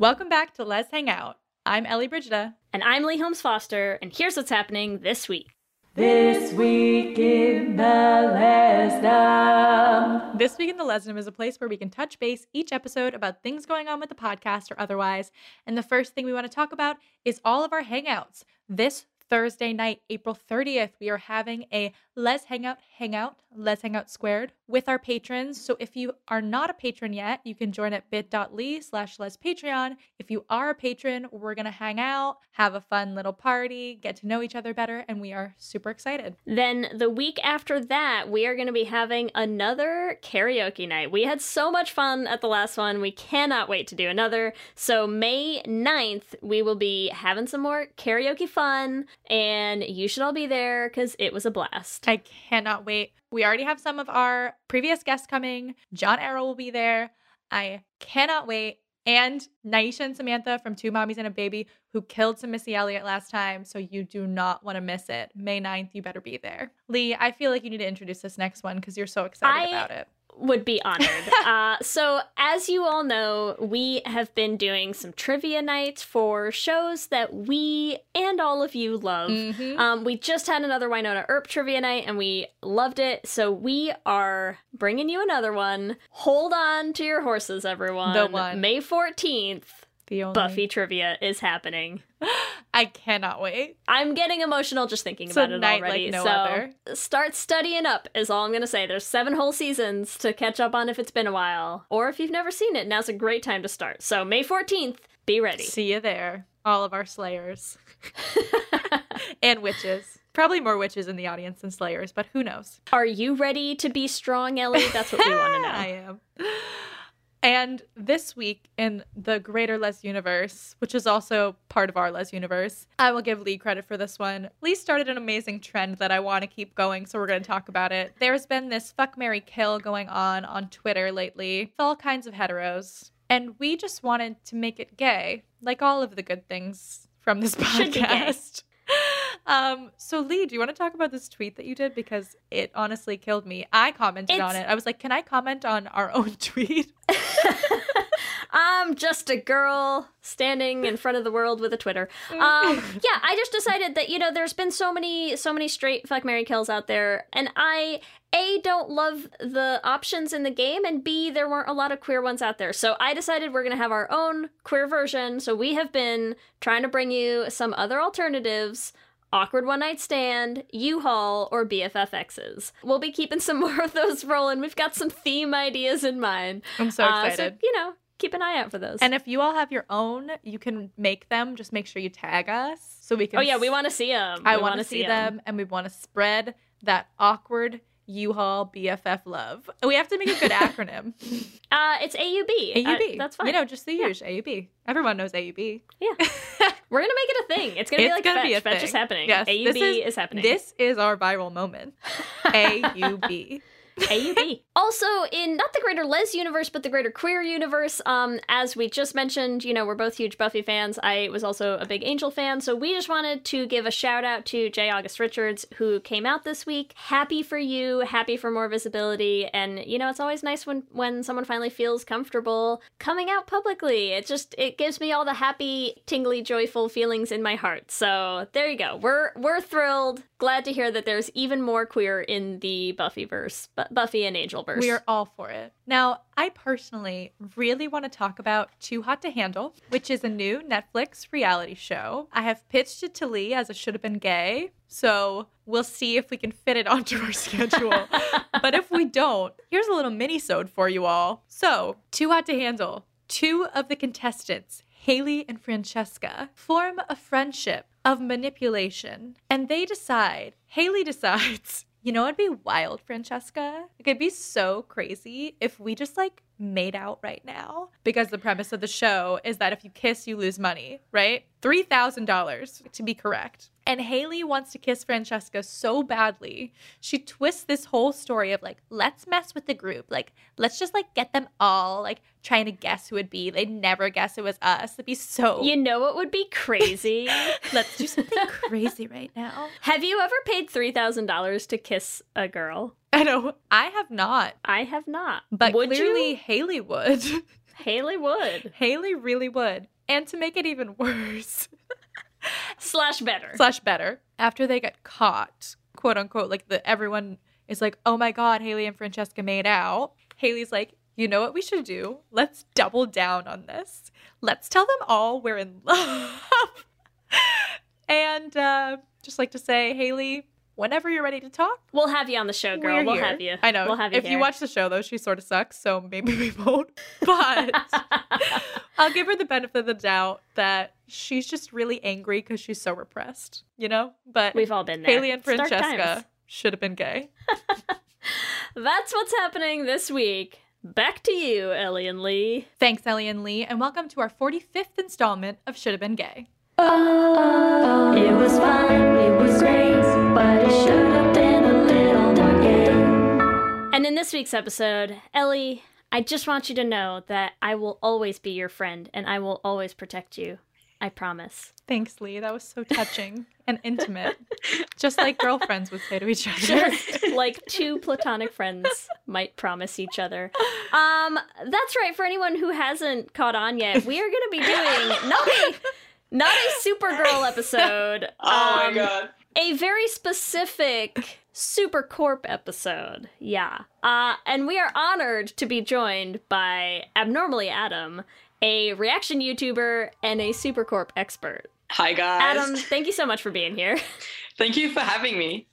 Welcome back to Lez Hang Out. I'm Ellie Brigida. And I'm Leigh Holmes Foster, and here's what's happening this week. This week in the Lesdom. This week in the Lesnum is a place where we can touch base each episode about things going on with the podcast or otherwise. And the first thing we want to talk about is all of our hangouts. This Thursday night, April 30th, we are having a Les Let's Hang Out Squared with our patrons. So if you are not a patron yet, you can join at bit.ly slash Les Patreon. If you are a patron, we're going to hang out, have a fun little party, get to know each other better, and we are super excited. Then the week after that, we are going to be having another karaoke night. We had so much fun at the last one. We cannot wait to do another. So, May 9th, we will be having some more karaoke fun, and you should all be there because it was a blast. I cannot wait. We already have some of our previous guests coming. John Arrow will be there. I cannot wait. And Naisha and Samantha from Two Mommies and a Baby, who killed some Missy Elliott last time. So you do not want to miss it. May 9th, you better be there. Leigh, I feel like you need to introduce this next one because you're so excited I- about it. Would be honored. uh, so, as you all know, we have been doing some trivia nights for shows that we and all of you love. Mhm. Um, we just had another Wynonna Earp trivia night and we loved it. So, we are bringing you another one. Hold on to your horses, everyone. The one. May 14th, The only Buffy trivia is happening. I cannot wait. I'm getting emotional just thinking It's a about it night like already. no so other. start studying up is all I'm gonna say. There's seven whole seasons to catch up on if it's been a while. Or if you've never seen it, now's a great time to start. So May 14th, be ready. See you there, all of our slayers and witches. Probably more witches in the audience than slayers, but who knows? Are you ready to be strong, Ellie? That's what we want to know. I am. And this week in the greater Les universe, which is also part of our Les universe, I will give Leigh credit for this one. Leigh started an amazing trend that I want to keep going, so we're going to talk about it. There's been this fuck Mary kill going on on Twitter lately with all kinds of heteros, and we just wanted to make it gay, like all of the good things from this Should be gay. podcast. Um, so Leigh, do you want to talk about this tweet that you did? Because it honestly killed me. I commented on it. I was like, can I comment on our own tweet? I'm just a girl standing in front of the world with a Twitter. Um, yeah, I just decided that you know there's been so many so many straight fuck Mary kills out there, and I a don't love the options in the game, and b there weren't a lot of queer ones out there. So I decided we're gonna have our own queer version. So we have been trying to bring you some other alternatives. Awkward One Night Stand, U Haul, or BFFXs. We'll be keeping some more of those rolling. We've got some theme ideas in mind. I'm so Uh, excited. you know, keep an eye out for those. And if you all have your own, you can make them. Just make sure you tag us so we can. oh yeah, we want to see them. I want to see them, and we want to spread that awkward U-Haul BFF love. We have to make a good acronym. Uh, it's AUB. Uh, AUB. that's fine. You know, just the Yeah. usual AUB. Everyone knows AUB. yeah. We're gonna make it a thing. It's gonna be It's like gonna fetch. be a fetch thing. is happening. Yes, AUB this is, happening. This is our viral moment. AUB. AUB. also, in not the greater Les universe, but the greater queer universe, um, as we just mentioned, you know, we're both huge Buffy fans. I was also a big Angel fan, so we just wanted to give a shout out to J. August Richards, who came out this week. Happy for you, happy for more visibility, and you know, it's always nice when when someone finally feels comfortable coming out publicly. It just it gives me all the happy, tingly, joyful feelings in my heart. So there you go. We're we're thrilled. Glad to hear that there's even more queer in the Buffyverse, Bu- Buffy and Angel Angelverse. We are all for it. Now, I personally really want to talk about Too Hot to Handle, which is a new Netflix reality show. I have pitched it to Leigh as it should have been gay, so we'll see if we can fit it onto our schedule. but if we don't, here's a little mini-sode for you all. So, Too Hot to Handle. Two of the contestants, Haley and Francesca, form a friendship of manipulation, and they decide, Haley decides you know, it'd be wild, Francesca. It could be so crazy if we just like made out right now. Because the premise of the show is that if you kiss, you lose money, right? $3,000 to be correct. And Haley wants to kiss Francesca so badly. She twists this whole story of like, let's mess with the group. Like, let's just like get them all like trying to guess who it'd be. They'd never guess it was us. It'd be so. You know what would be crazy? let's do something crazy right now. Have you ever paid $3,000 to kiss a girl? I know. I have not. I have not. But would clearly, you? Haley would. Haley would. Haley really would. And to make it even worse, Slash better. slash better, after they get caught, quote unquote, like the everyone is like, oh my god, Haley and Francesca made out. Haley's like, you know what we should do? Let's double down on this. Let's tell them all we're in love. and uh, just like to say, Haley, whenever you're ready to talk, We'll have you on the show, girl. we're we'll here. have you. I know. We'll have you if here. you watch the show, though, she sort of sucks, so maybe we won't. But I'll give her the benefit of the doubt that she's just really angry because she's so repressed, you know? But We've all been there. Haley and Francesca should have been gay. That's what's happening this week. Back to you, Ellie and Leigh. Thanks, Ellie and Leigh, and welcome to our 45th installment of Should Have Been Gay. Oh, it was fun, it was great, but it should have been a little more. And in this week's episode, Ellie, I just want you to know that I will always be your friend and I will always protect you. I promise. Thanks, Leigh. That was so touching and intimate, just like girlfriends would say to each other. Just like two platonic friends might promise each other. Um, that's right. For anyone who hasn't caught on yet, we are going to be doing not a not a Supergirl episode. Oh my um, god. A very specific Supercorp episode. Yeah. Uh, and we are honored to be joined by Abnormally Adam, a reaction YouTuber and a Supercorp expert. Hi guys. Adam, thank you so much for being here. Thank you for having me.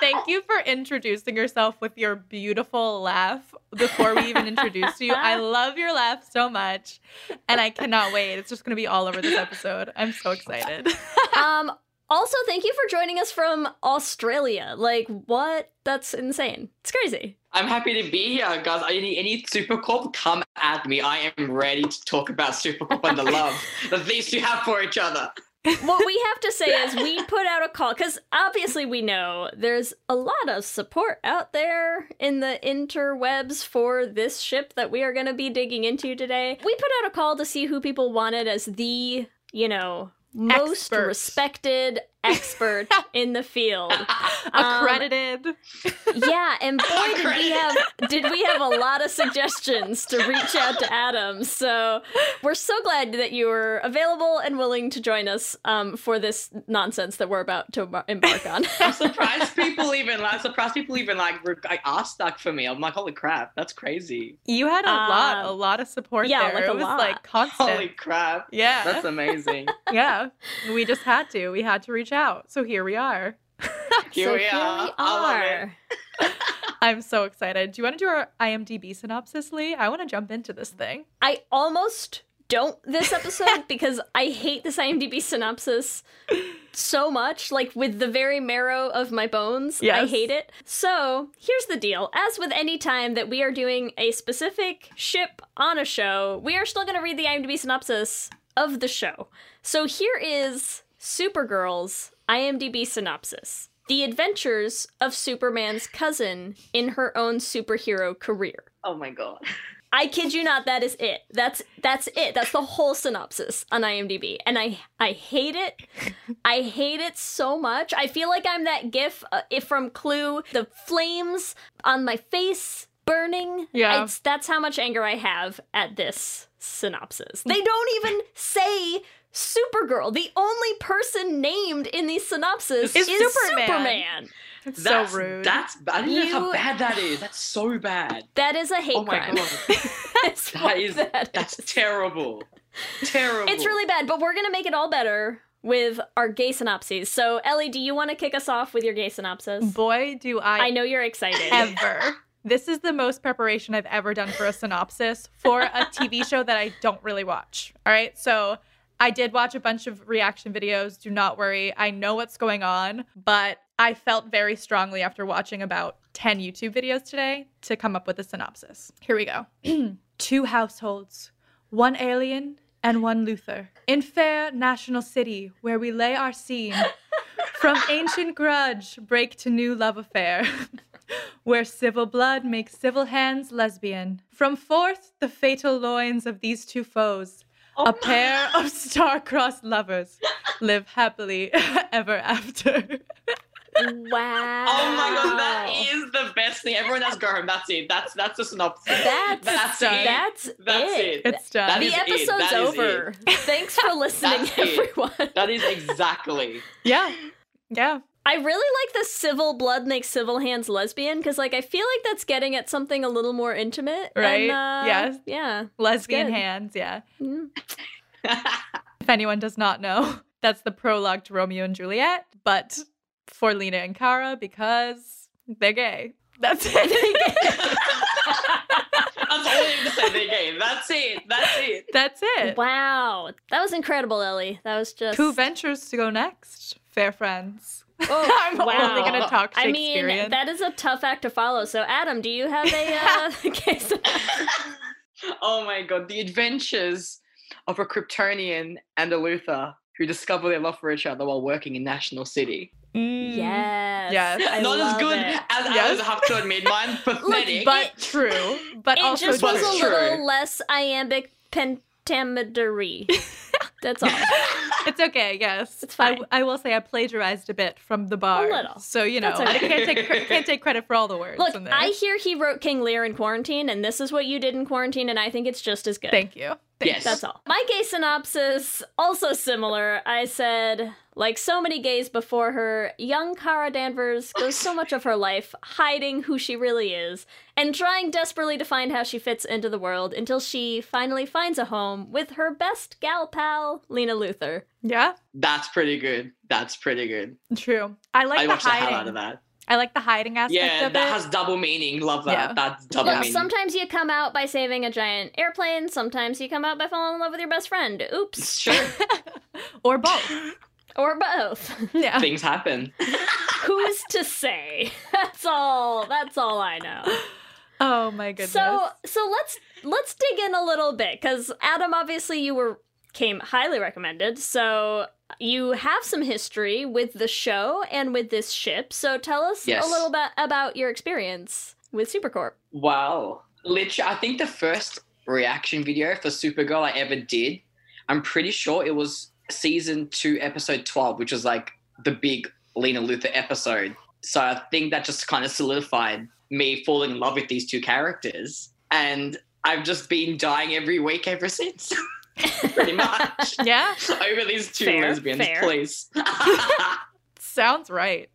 Thank you for introducing yourself with your beautiful laugh before we even introduce you. I love your laugh so much, and I cannot wait. It's just going to be all over this episode. I'm so excited. um, also, thank you for joining us from Australia. Like, what? That's insane. It's crazy. I'm happy to be here, guys. Any any Supercorp, come at me. I am ready to talk about Supercorp and the love that these two have for each other. what we have to say is we put out a call because obviously we know there's a lot of support out there in the interwebs for this ship that we are going to be digging into today. We put out a call to see who people wanted as the, you know, most respected expert in the field. Um, Accredited. yeah, and boy did we have did we have a lot of suggestions to reach out to Adam. So we're so glad that you were available and willing to join us um, for this nonsense that we're about to embark on. I'm surprised people even like surprised people even like were like asked that for me. I'm like, holy crap, that's crazy. you had a lot, a Um, lot of support yeah, there. like it a was lot. like constant. Holy crap. yeah. That's amazing. yeah. We just had to. We had to reach out. So here we are. Here so we here are. we are. I'm so excited. Do you want to do our IMDb synopsis, Leigh? I want to jump into this thing. I almost don't this episode because I hate this IMDb synopsis so much, like with the very marrow of my bones. I hate it. So here's the deal. As with any time that we are doing a specific ship on a show, we are still going to read the IMDb synopsis of the show. So here is Supergirl's IMDb synopsis. The adventures of Superman's cousin in her own superhero career. Oh my god. I kid you not, that is it. That's that's it. That's the whole synopsis on IMDb, and I I hate it. I hate it so much. I feel like I'm that GIF uh, if from Clue, the flames on my face burning. Yeah. it's, that's how much anger I have at this synopsis. They don't even say. Supergirl, the only person named in the synopsis Is is, Superman. Superman. It's That's so rude. that's I didn't know how bad that is. That's so bad. That is a hate Oh my crime. god. That's That what is that that's is. terrible. Terrible. It's really bad, but we're gonna make it all better with our gay synopses. So, Ellie, do you want to kick us off with your gay synopsis? Boy, do I, I know you're excited. ever. This is the most preparation I've ever done for a synopsis for a TV show that I don't really watch. All right. So I did watch a bunch of reaction videos. Do not worry. I know what's going on, but I felt very strongly after watching about 10 YouTube videos today to come up with a synopsis. Here we go. Two households, one alien and one Luthor, in fair national city where we lay our scene. From ancient grudge, break to new love affair. Where civil blood makes civil hands lesbian. From forth the fatal loins of these two foes, a pair of star-crossed lovers live happily ever after. wow. Oh my god, that is the best thing. Everyone has go home. That's it. That's that's the synopsis. That's that's done. it. that's That's it. it. It's done. That The is episode's That is over. Thanks for listening, everyone. That is exactly. yeah. Yeah. I really like the civil blood makes civil hands lesbian because, like, I feel like that's getting at something a little more intimate. Right? And, uh, Yes. Yeah. Lesbian good. hands, yeah. Mm. If anyone does not know, that's the prologue to Romeo and Juliet, but for Lena and Kara because they're gay. That's it. That's all you have to say. They're gay. That's it. That's it. That's it. Wow. That was incredible, Ellie. That was just. Who ventures to go next? Fair friends. Oh, I'm wow. only gonna talk I mean, that is a tough act to follow. So, Adam, do you have a uh, case? oh my god, the adventures of a Kryptonian and a Luthor who discover their love for each other while working in National City. Mm. yes. Yes. I Not as good it. as Yes. I have to admit. Mine pathetic. but true. But It also just was true. a true. little less iambic pentametery. That's all. It's okay, yes. It's fine. I will say I plagiarized a bit from the Bard. little. So, you know, That's I can't take, can't take credit for all the words Look. I hear he wrote King Lear in quarantine, and this is what you did in quarantine, and I think it's just as good. Thank you. Thank Yes. That's all. My gay synopsis, also similar. I said, like so many gays before her, young Kara Danvers goes so much of her life hiding who she really is and trying desperately to find how she fits into the world until she finally finds a home with her best gal pal, Lena Luthor. Yeah, That's pretty good. That's pretty good. true. I like I the watched the hell hiding. out of that. I like the hiding aspect Yeah, of that it. has double meaning. Love that. Yeah. That's double Look, meaning. sometimes you come out by saving a giant airplane, sometimes you come out by falling in love with your best friend. Oops. Sure, or both. Or both. Yeah. things happen. Who's to say? That's all. That's all I know. Oh my goodness. So so let's let's dig in a little bit because Adam, obviously you were came highly recommended. So you have some history with the show and with this ship. So tell us Yes. a little bit about your experience with Supercorp. Wow. Literally, I think the first reaction video for Supergirl I ever did, I'm pretty sure it was season two, episode 12, which was like the big Lena Luthor episode. So I think that just kind of solidified me falling in love with these two characters. And I've just been dying every week ever since. Pretty much. Yeah, Over these two Fair, lesbians, fair. please. sounds right.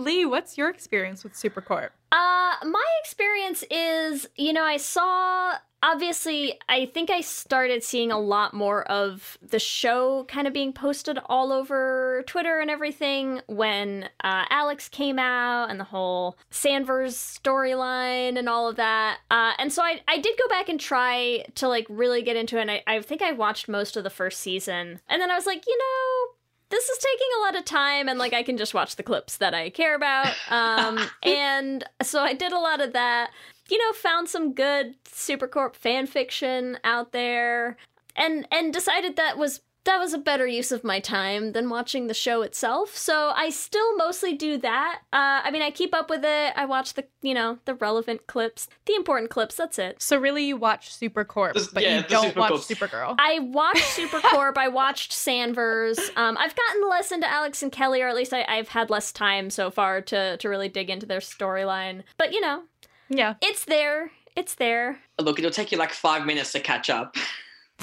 Leigh, what's your experience with Supercorp? Uh, my experience is, you know, I saw obviously I think I started seeing a lot more of the show kind of being posted all over Twitter and everything when uh, Alex came out and the whole Sanvers storyline and all of that. Uh, and so I, I did go back and try to like really get into it. And I, I think I watched most of the first season. And then I was like, you know, this is taking a lot of time and like I can just watch the clips that I care about. Um and so I did a lot of that. You know, found some good Supercorp fan fiction out there and and decided that was that was a better use of my time than watching the show itself. So I still mostly do that. Uh, I mean, I keep up with it. I watch the, you know, the relevant clips, the important clips. That's it. So really, you watch Supercorp, This- but yeah, you don't watch Supercorp. Supergirl. I watched Supercorp. I watched Sanvers. Um, I've gotten less into Alex and Kelly, or at least I, I've had less time so far to to really dig into their storyline. But you know, yeah, it's there. It's there. Look, it'll take you like five minutes to catch up.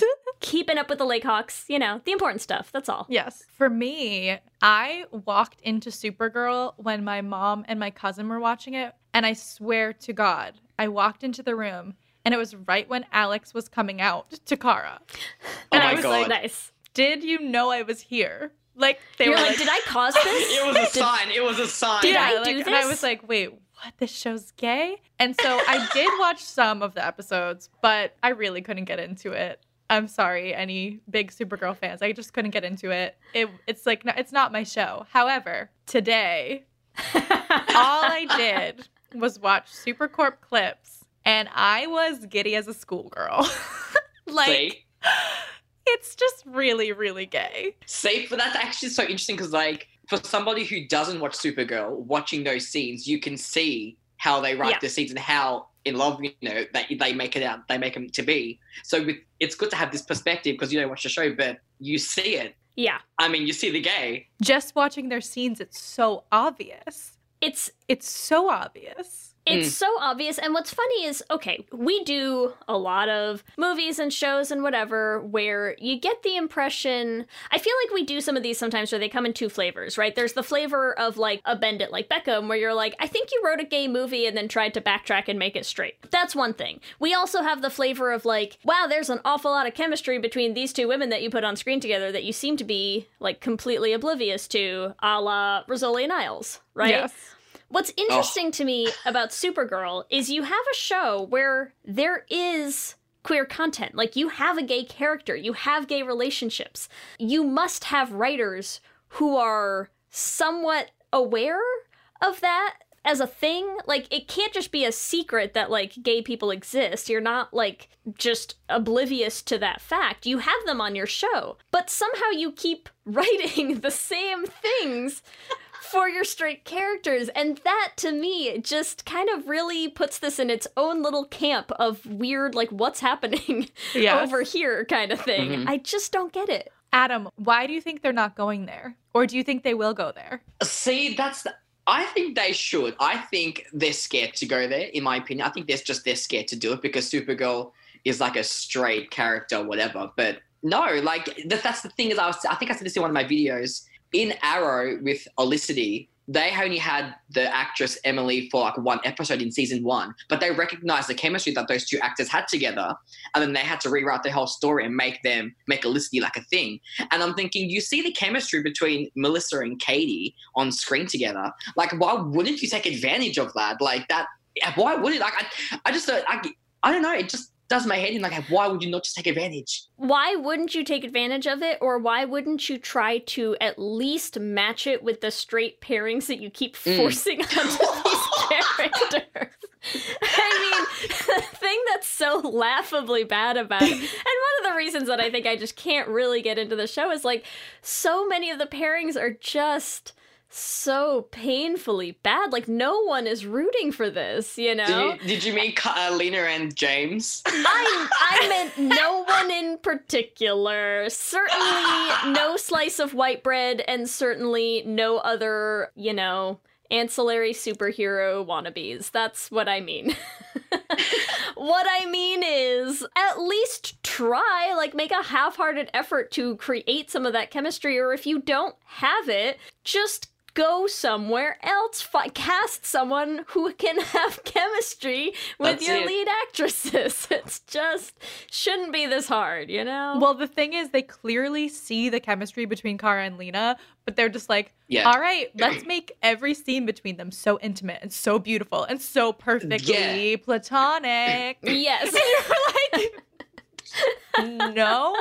Keeping up with the Lakehawks. You know, the important stuff. That's all. yes. For me, I walked into Supergirl when my mom and my cousin were watching it, and I swear to God, I walked into the room. And it was right when Alex was coming out to Kara. And Oh I my was God. like, Nice. did you know I was here? Like they You're were like, like, did I cause this? It was a sign. It was a sign. Did yeah, I like, do And I was like, wait, what? This show's gay? And so I did watch some of the episodes, but I really couldn't get into it. I'm sorry, any big Supergirl fans. I just couldn't get into it. It it's like no, it's not my show. However, today all I did was watch Supercorp clips, and I was giddy as a schoolgirl. like See? it's just really, really gay. See, but that's actually so interesting because, like, for somebody who doesn't watch Supergirl, watching those scenes, you can see how they write Yeah. the scenes and how in love, you know, that they make it out, they make them to be. So with, it's good to have this perspective because you don't watch the show, but you see it. yeah. I mean, you see the gay. Just watching their scenes, it's so obvious. It's It's so obvious. Mm. It's so obvious. And what's funny is, okay, we do a lot of movies and shows and whatever where you get the impression. I feel like we do some of these sometimes where they come in two flavors, right? There's the flavor of like a Bend It Like Beckham, where you're like, I think you wrote a gay movie and then tried to backtrack and make it straight. That's one thing. We also have the flavor of like, wow, there's an awful lot of chemistry between these two women that you put on screen together that you seem to be like completely oblivious to, a la Rizzoli and Isles, right? Yes. What's interesting to me about Supergirl is you have a show where there is queer content. Like you have a gay character, you have gay relationships. You must have writers who are somewhat aware of that as a thing. Like it can't just be a secret that like gay people exist. You're not like just oblivious to that fact. You have them on your show. But somehow you keep writing the same things for your straight characters. And that to me just kind of really puts this in its own little camp of weird, like, what's happening Yes. over here kind of thing. Mhm. I just don't get it. Adam, why do you think they're not going there? Or do you think they will go there? See, that's. The, I think they should. I think they're scared to go there. In my opinion, I think they're just they're scared to do it because Supergirl is like a straight character, whatever. But no, like that's the thing is, I was. I think I said this in one of my videos. In Arrow with Olicity, they only had the actress Emily for like one episode in season one, but they recognized the chemistry that those two actors had together, and then they had to rewrite the whole story and make them make Olicity like a thing. And I'm thinking, you see the chemistry between Melissa and Katie on screen together. Like, why wouldn't you take advantage of that? Like that. Why would it? Like, I, I just, I, I don't know. It just does my head in. Like, why would you not just take advantage? Why wouldn't you take advantage of it? Or why wouldn't you try to at least match it with the straight pairings that you keep Mm. forcing onto these characters? I mean, the thing that's so laughably bad about it, and one of the reasons that I think I just can't really get into the show is like so many of the pairings are just so painfully bad. Like no one is rooting for this, you know? Did you, did you mean uh, Lena and James? I I meant no one in particular. Certainly no slice of white bread and certainly no other, you know, ancillary superhero wannabes. That's what I mean. what I mean is at least try, like make a half-hearted effort to create some of that chemistry or if you don't have it, just go somewhere else. Fi- cast someone who can have chemistry with That's your it. lead actresses. It's just shouldn't be this hard, you know? Well, the thing is, they clearly see the chemistry between Kara and Lena, but they're just like, Yeah. all right, let's make every scene between them so intimate and so beautiful and so perfectly platonic. yes. like, no,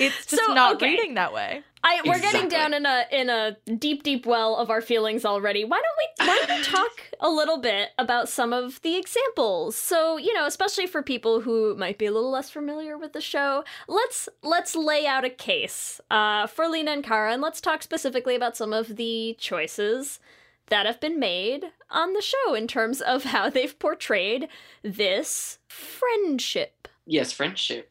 it's just So, not okay. reading that way. I we're getting down in a in a deep deep well of our feelings already. Why don't we why don't we talk a little bit about some of the examples? So, you know, especially for people who might be a little less familiar with the show, let's let's lay out a case uh, for Lena and Kara and let's talk specifically about some of the choices that have been made on the show in terms of how they've portrayed this friendship. Yes, friendship.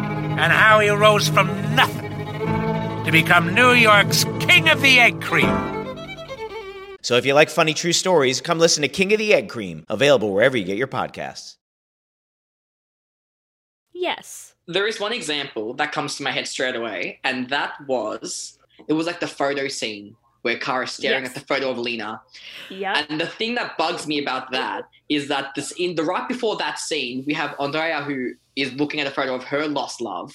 and how he rose from nothing to become New York's King of the Egg Cream. So if you like funny true stories, come listen to King of the Egg Cream, available wherever you get your podcasts. Yes. There is one example that comes to my head straight away, and that was it was like the photo scene where Kara's staring Yes. at the photo of Lena. Yeah. And the thing that bugs me about that is that this in the right before that scene, we have Andrea who is looking at a photo of her lost love.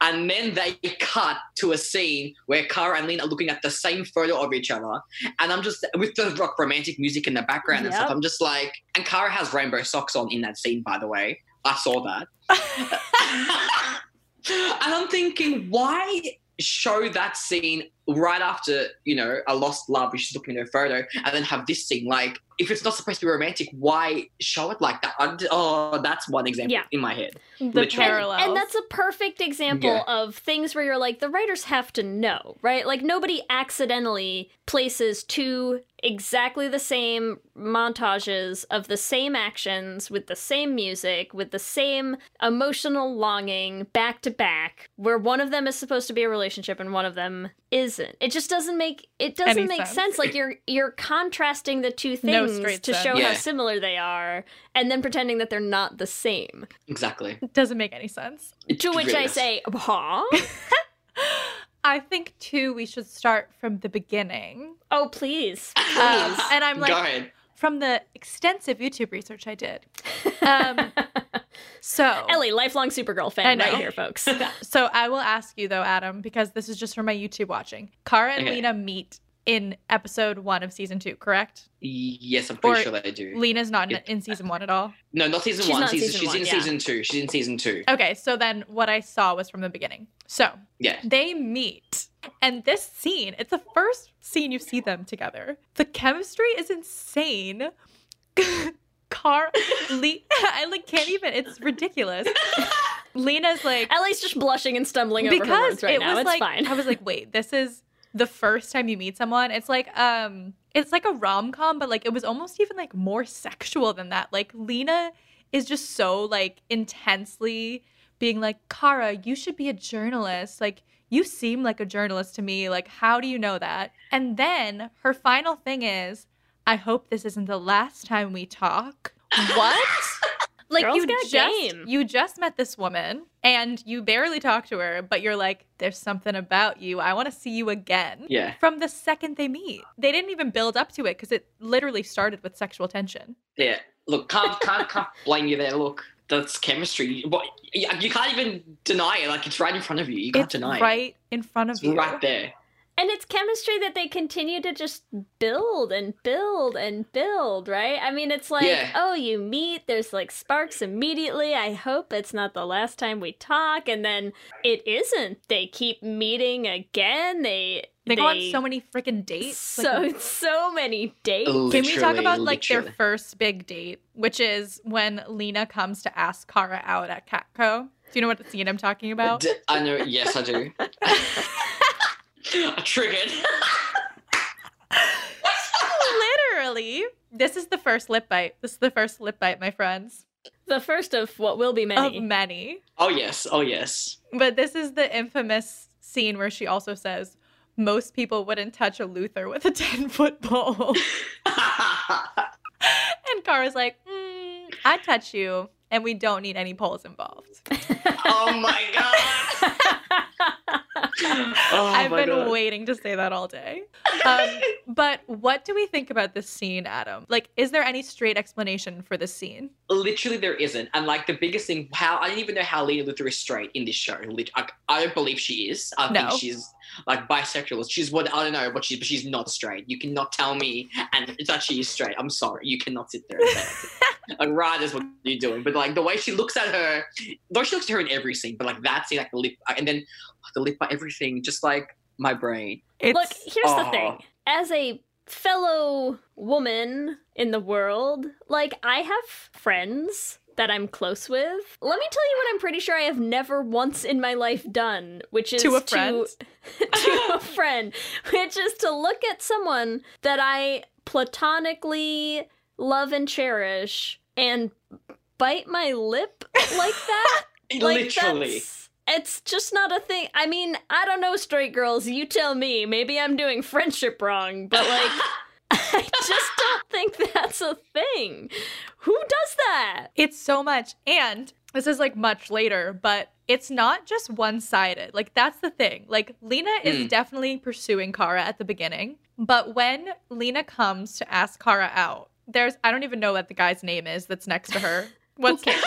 And then they cut to a scene where Kara and Lena are looking at the same photo of each other. And I'm just with the rock romantic music in the background and stuff. I'm just like, and Kara has rainbow socks on in that scene, by the way. I saw that. and I'm thinking, why show that scene right after, you know, a lost love, which is looking at her photo, and then have this scene? Like, if it's not supposed to be romantic, why show it like that? Oh, that's one example Yeah. in my head. The Literally. parallels. And that's a perfect example Yeah. of things where you're like, the writers have to know, right? Like, nobody accidentally places two exactly the same montages of the same actions with the same music, with the same emotional longing back to back, where one of them is supposed to be a relationship and one of them isn't. It just doesn't make it doesn't Any make sense. sense. Like you're you're contrasting the two things straight to sense. show how Yeah. similar they are and then pretending that they're not the same. Exactly. It doesn't make any sense. It To which I does. say, huh? I think too we should start from the beginning. Oh, please. Um, and I'm Go like ahead. from the extensive YouTube research I did. Um, so Ellie, lifelong Supergirl I fan know. right here, folks. So I will ask you though, Adam, because this is just from my YouTube watching. Kara and Okay. Lena meet in episode one of season two, correct? Yes, I'm pretty Or sure they do. Lena's not in, in season one at all. no, not season She's one. not Season, season she's one, in yeah. season two. She's in season two. Okay, so then what I saw was from the beginning. So Yeah. they meet, and this scene, it's the first scene you see them together. The chemistry is insane. Car, Le- I like can't even. It's ridiculous. Lena's like Ellie's just blushing and stumbling over her words right it now. was It's like fine. I was like, wait, this is the first time you meet someone. It's like um, it's like a rom com, but like it was almost even like more sexual than that. Like Lena is just so like intensely being like, Kara, you should be a journalist. Like you seem like a journalist to me. Like how do you know that? And then her final thing is, I hope this isn't the last time we talk. What? Like Girls you got just game. you just met this woman and you barely talked to her, but you're like, there's something about you. I want to see you again. Yeah. From the second they meet, they didn't even build up to it because it literally started with sexual tension. Yeah. Look, can't can't can't blame you there. Look, that's chemistry. What you you can't even deny it. Like it's right in front of you. You can't it's deny it. right in front of It's you. right there. And it's chemistry that they continue to just build and build and build, right? I mean, it's like, Yeah. oh, you meet, there's like sparks immediately. I hope it's not the last time we talk. And then it isn't. They keep meeting again. They They, go on so many freaking dates. so Like, so many dates. Can we talk Literally, about like their first big date, which is when Lena comes to ask Kara out at Catco? Do you know what scene I'm talking about? D- I know. Yes, I do. I triggered. Literally, this is the first lip bite. This is the first lip bite, my friends. The first of what will be many. Of many. Oh yes. Oh yes. But this is the infamous scene where she also says, most people wouldn't touch a Luthor with a 10 foot pole. and Kara's like, mm, I'd touch you, and we don't need any poles involved. oh my god. Oh I've been God. waiting to say that all day. Um, but what do we think about this scene, Adam? Like, is there any straight explanation for this scene? Literally, there isn't. And like the biggest thing, how I don't even know how Lena Luthor is straight in this show. Lit- I, don't believe she is. I No. think she's like bisexual. She's what I don't know, but she's but she's not straight. You cannot tell me and that she is straight. I'm sorry, you cannot sit there and say that. like right is what you're doing. But like the way she looks at her, though she looks at her in every scene, but like that scene, like the lip, and then the lip, everything, just like my brain. Look, here's the Oh. thing. As a fellow woman in the world, like I have friends that I'm close with. Let me tell you what I'm pretty sure I have never once in my life done, which is To a friend? to, to a friend, which is to look at someone that I platonically love and cherish and bite my lip like that. Like, Literally. that's- it's just not a thing. I mean, I don't know, straight girls. You tell me. Maybe I'm doing friendship wrong, but like, I just don't think that's a thing. Who does that? It's so much. And this is like much later, but it's not just one sided. Like, that's the thing. Like, Lena is Mm. definitely pursuing Kara at the beginning. But when Lena comes to ask Kara out, there's, I don't even know what the guy's name is that's next to her. What's his?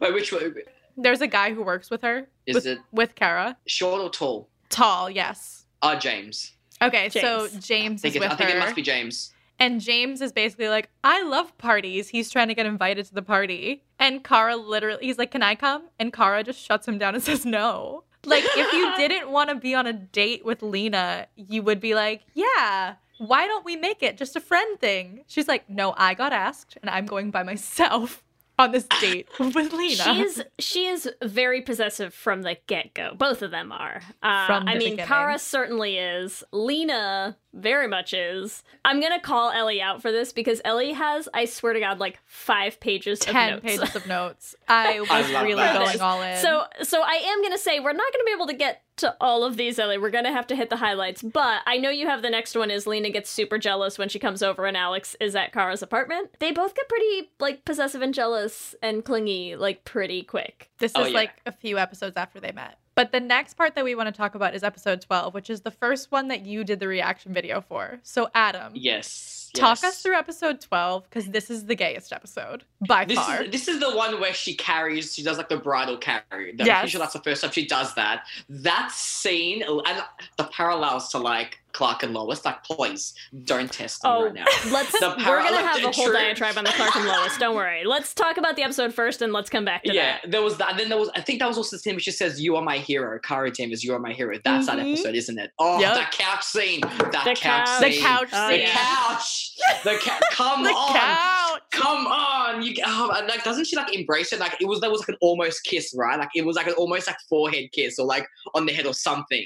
Wait, which one? There's a guy who works with her. Is with, it- with Kara? Short or tall? Tall, yes. Uh, James. Okay, so James. James I think, is it, with I think her. it must be James. And James is basically like, I love parties. He's trying to get invited to the party. And Kara literally, he's like, Can I come? And Kara just shuts him down and says no. Like, if you didn't want to be on a date with Lena, you would be like, Yeah, why don't we make it just a friend thing? She's like, No, I got asked and I'm going by myself on this date with Lena. She is she is very possessive from the get go. Both of them are. Uh, From I mean, beginning. Kara certainly is. Lena very much is. I'm gonna call Ellie out for this because Ellie has, I swear to God, like five pages of 10 notes. pages of notes. I was I really that. going all in. So, so I am gonna say we're not gonna be able to get to all of these, Ellie. We're gonna have to hit the highlights. But I know you have the next one. Is Lena gets super jealous when she comes over and Alex is at Kara's apartment. They both get pretty like possessive and jealous and clingy like pretty quick. This Oh, is yeah. like a few episodes after they met. But the next part that we want to talk about is episode 12, which is the first one that you did the reaction video for. So, Adam, Yes. Talk yes. us through episode 12 because this is the gayest episode by This far. is this is the one where she carries. She does like the bridal carry. I'm Yes. pretty sure that's the first time she does that. That scene and the parallels to like Clark and Lois. Like, please don't test me Oh, right now. let's. The we're gonna have a whole true. diatribe on the Clark and Lois. Don't worry. Let's talk about the episode first, and let's come back to Yeah, that. there was that. And then there was, I think that was also the scene where she says, "You are my hero." Kara Danvers, "You are my hero." That's that Mhm. episode, isn't it? Oh, Yep. that couch scene. That The couch. couch. The scene. Oh, The yeah. couch. The couch. Come The on. couch. Come on. You oh, and, like doesn't she like embrace it? Like it was there was like an almost kiss, right? Like it was like an almost like forehead kiss or like on the head or something.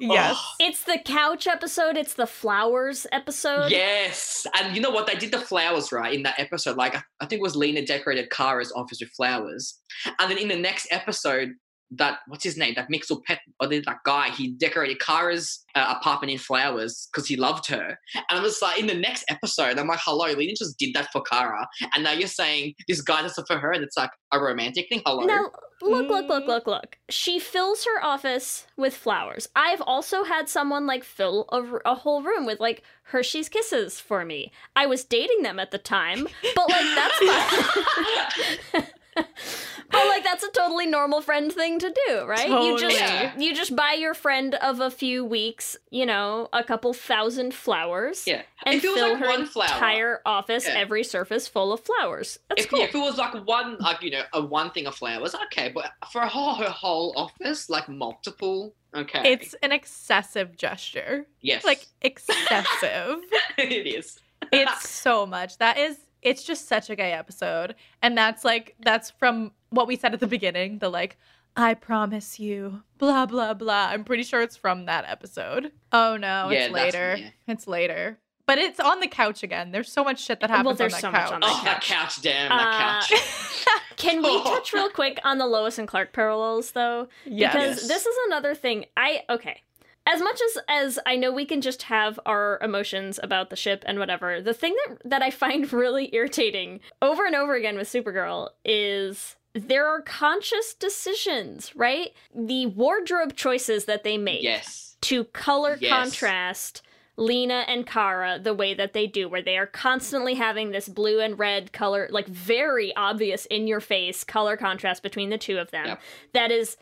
Yes. Oh, It's the couch episode. It's the flowers episode. Yes, and you know what? They did the flowers right in that episode. Like I I think it was Lena decorated Kara's office with flowers, and then in the next episode, that what's his name? That Mxyzptlk or that guy, he decorated Kara's uh, apartment in flowers because he loved her. And I was like, in the next episode, I'm like, hello, Lena just did that for Kara, and now you're saying this guy does it for her, and it's like a romantic thing. Hello. Now, look, look, look, look, look. She fills her office with flowers. I've also had someone like fill a whole room with like Hershey's Kisses for me. I was dating them at the time, but like that's. but oh, like that's a totally normal friend thing to do, right? You just Totally. you just buy your friend of a few weeks, you know, a couple thousand flowers, Yeah. and If it was, fill like, her one flower, entire office, yeah. every surface full of flowers. That's if, cool. yeah, if it was like one, like you know, a one thing of flowers, okay. But for a whole her whole office, like multiple, okay. It's an excessive gesture. yes, Like excessive. it is. it's so much. That is it's just such a gay episode. And that's like that's from what we said at the beginning, the like I promise you, blah blah blah. I'm pretty sure it's from that episode. Oh no, Yeah, it's later. yeah. It's later. But it's on the couch again. There's so much shit that Well, happens there's on that so much couch. on that Oh, that couch, damn, that Uh, couch. Can we touch real quick on the Lois and Clark parallels though? Yes. Because Yes. this is another thing. I okay. As much as as I know we can just have our emotions about the ship and whatever, the thing that that I find really irritating over and over again with Supergirl is there are conscious decisions, right? The wardrobe choices that they make Yes. to color Yes. contrast Lena and Kara the way that they do, where they are constantly having this blue and red color, like very obvious in your face color contrast between the two of them. Yep. That is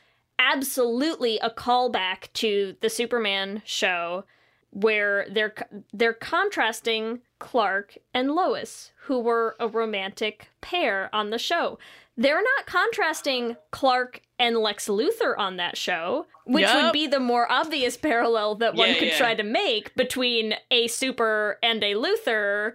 absolutely a callback to the Superman show where they're they're contrasting Clark and Lois, who were a romantic pair on the show. They're not contrasting Clark and Lex Luthor on that show, which would be the more obvious parallel that one Yeah, could yeah. try to make between a super and a Luthor.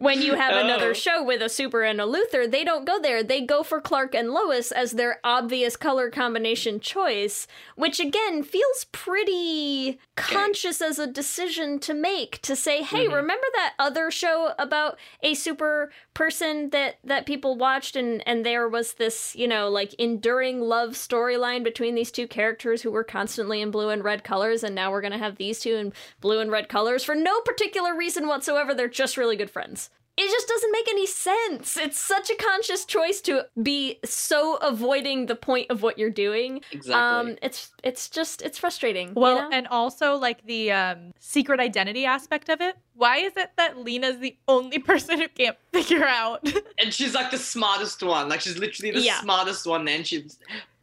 When you have another Oh. show with a super and a Luthor, they don't go there. They go for Clark and Lois as their obvious color combination choice, which again feels pretty conscious as a decision to make to say, "Hey, Mhm. remember that other show about a super person that that people watched and and there was this, you know, like enduring love storyline between these two characters who were constantly in blue and red colors and now we're going to have these two in blue and red colors for no particular reason whatsoever. They're just really good friends." It just doesn't make any sense. It's such a conscious choice to be so avoiding the point of what you're doing. Exactly. Um, it's it's just it's frustrating. Well, you know? and also like the um, secret identity aspect of it. Why is it that Lena's the only person who can't figure out? and she's like the smartest one. Like she's literally the Yeah. smartest one. Then she's.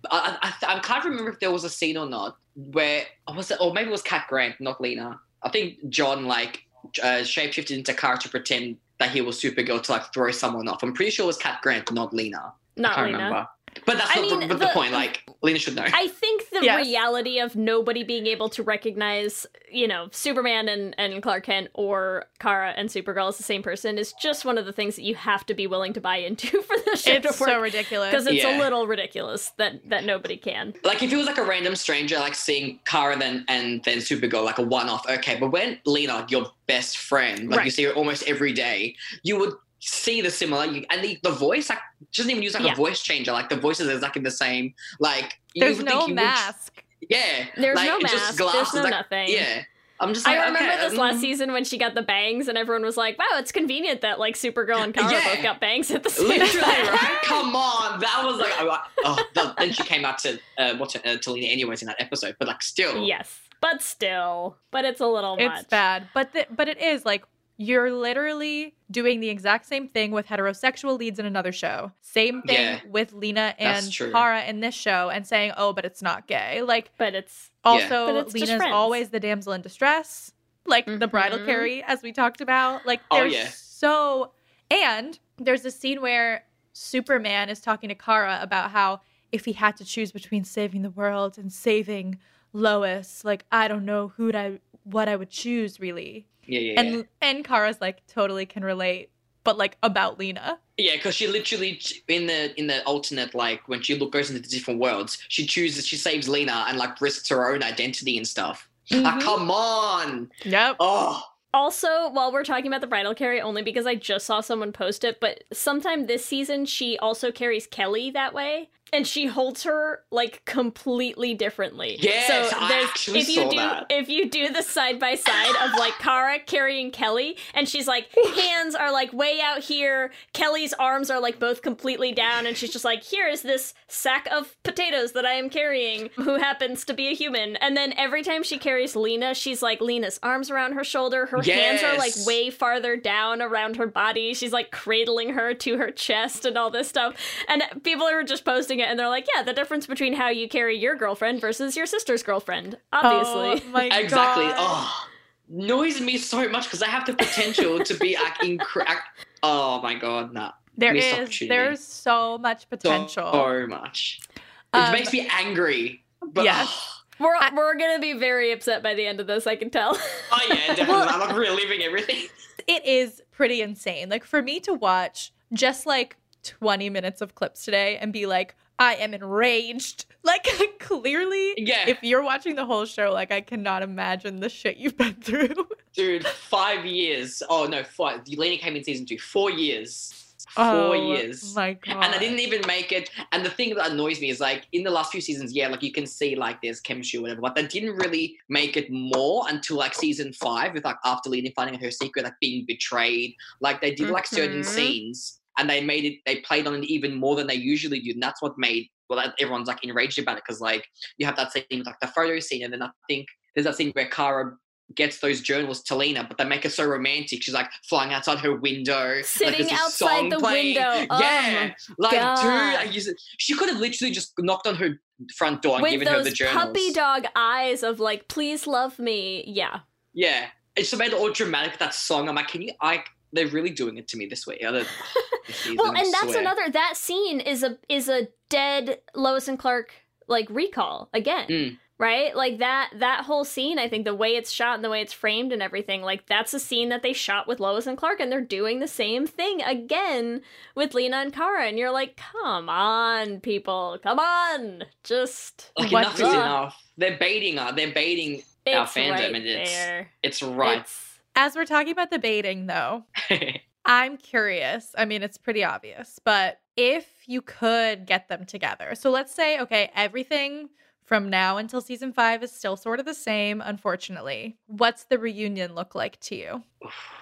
I, I, I can't remember if there was a scene or not where or was it, or maybe it was Cat Grant, not Lena. I think J'onn like uh, shapeshifted into Kara to pretend that he was Supergirl to like throw someone off. I'm pretty sure it was Cat Grant, not Lena. Not Lena. remember. But that's I not the, mean, but the, the- point. Like Lena should know. I think the Yes. reality of nobody being able to recognize, you know, Superman and, and Clark Kent or Kara and Supergirl as the same person is just one of the things that you have to be willing to buy into for the show it's to work. so ridiculous. Because it's a little ridiculous that that nobody can. like if it was like a random stranger like seeing Kara then and then Supergirl like a one off, okay. But when Lena, your best friend, like you see her almost every day, you would see the similar you- and the, the voice like doesn't even use like Yeah. a voice changer. Like the voice is exactly the same. Like you There's no think would- mask. yeah. There's like, no mask, Just there's no like, nothing. Yeah. I'm just like I remember okay, this last mm. season when she got the bangs, and everyone was like, "Wow, it's convenient that like Supergirl and Kara Yeah. both got bangs at the same Literally, time." right? Come on, that was like, oh, oh the, then she came out to uh, what's it, uh, to Lena anyways in that episode, but like still, Yes, but still, but it's a little It's much. bad, but the, but it is like you're literally doing the exact same thing with heterosexual leads in another show. Same thing Yeah. with Lena and true. Kara in this show, and saying, "Oh, but it's not gay." Like But it's also But it's Lena's always the damsel in distress. like the bridal Mhm. carry, as we talked about. Like Oh, yeah. so. And there's a scene where Superman is talking to Kara about how if he had to choose between saving the world and saving Lois, like I don't know who'd I what I would choose really. Yeah, yeah, and yeah. and Kara's like totally can relate, but like about Lena. Yeah, because she literally in the in the alternate like when she look goes into the different worlds, she chooses she saves Lena and like risks her own identity and stuff. Like, Mhm. come on. Yep. Oh, Also, while we're talking about the bridal carry, only because I just saw someone post it, but sometime this season she also carries Kelly that way. And she holds her like completely differently. Yes, so I there's actually if you saw do that. if you do the side by side of like Kara carrying Kelly, and she's like hands are like way out here, Kelly's arms are like both completely down, and she's just like, here is this sack of potatoes that I am carrying, who happens to be a human. And then every time she carries Lena, she's like Lena's arms around her shoulder, her hands are like way farther down around her body. She's like cradling her to her chest and all this stuff. And people are just posting it and they're like, yeah, the difference between how you carry your girlfriend versus your sister's girlfriend. Obviously. Oh my exactly. God. Oh, annoys me so much because I have the potential to be like incre- ac- Oh my god, nah. There Missed is opportunity. there's so much potential. So, much. It Um, makes me angry. But, yes. We're, we're gonna be very upset by the end of this, I can tell. Oh yeah, definitely. I'm like reliving everything. it is pretty insane. Like for me to watch just like 20 minutes of clips today and be like, I am enraged. Like clearly, Yeah. if you're watching the whole show, like I cannot imagine the shit you've been through. Dude, five years. Oh no, five. Lena came in season two. Four years. Four oh, years. My God. And I didn't even make it. And the thing that annoys me is like in the last few seasons, yeah, like you can see like there's chemistry or whatever, but they didn't really make it more until like season five, with like after Lena finding her secret, like being betrayed. Like they did like certain Mhm. scenes and they made it they played on it even more than they usually do. And that's what made well that everyone's like enraged about it because like you have that scene with like the photo scene, and then I think there's that scene where Kara gets those journals to Lena, but they make it so romantic. She's like flying outside her window, like, Sitting this outside the playing. window. Oh Yeah, like God. dude, it. she could have literally just knocked on her front door and With given her the those journals. puppy dog eyes of like, please love me. Yeah. Yeah, It's just made it all dramatic that song. I'm like, can you? I they're really doing it to me this way. Other this season, well, I and that's swear. another that scene is a is a dead Lois and Clark like recall again. Mm. Right? Like that that whole scene, I think the way it's shot and the way it's framed and everything, like that's a scene that they shot with Lois and Clark and they're doing the same thing again with Lena and Kara and you're like, "Come on, people. Come on. Just Like What enough is enough. They're baiting her. They're baiting our fandom, right and it's there. it's right. It's- As we're talking about the baiting though, I'm curious. I mean, it's pretty obvious, but if you could get them together. So let's say, okay, everything from now until season five is still sort of the same, unfortunately. What's the reunion look like to you?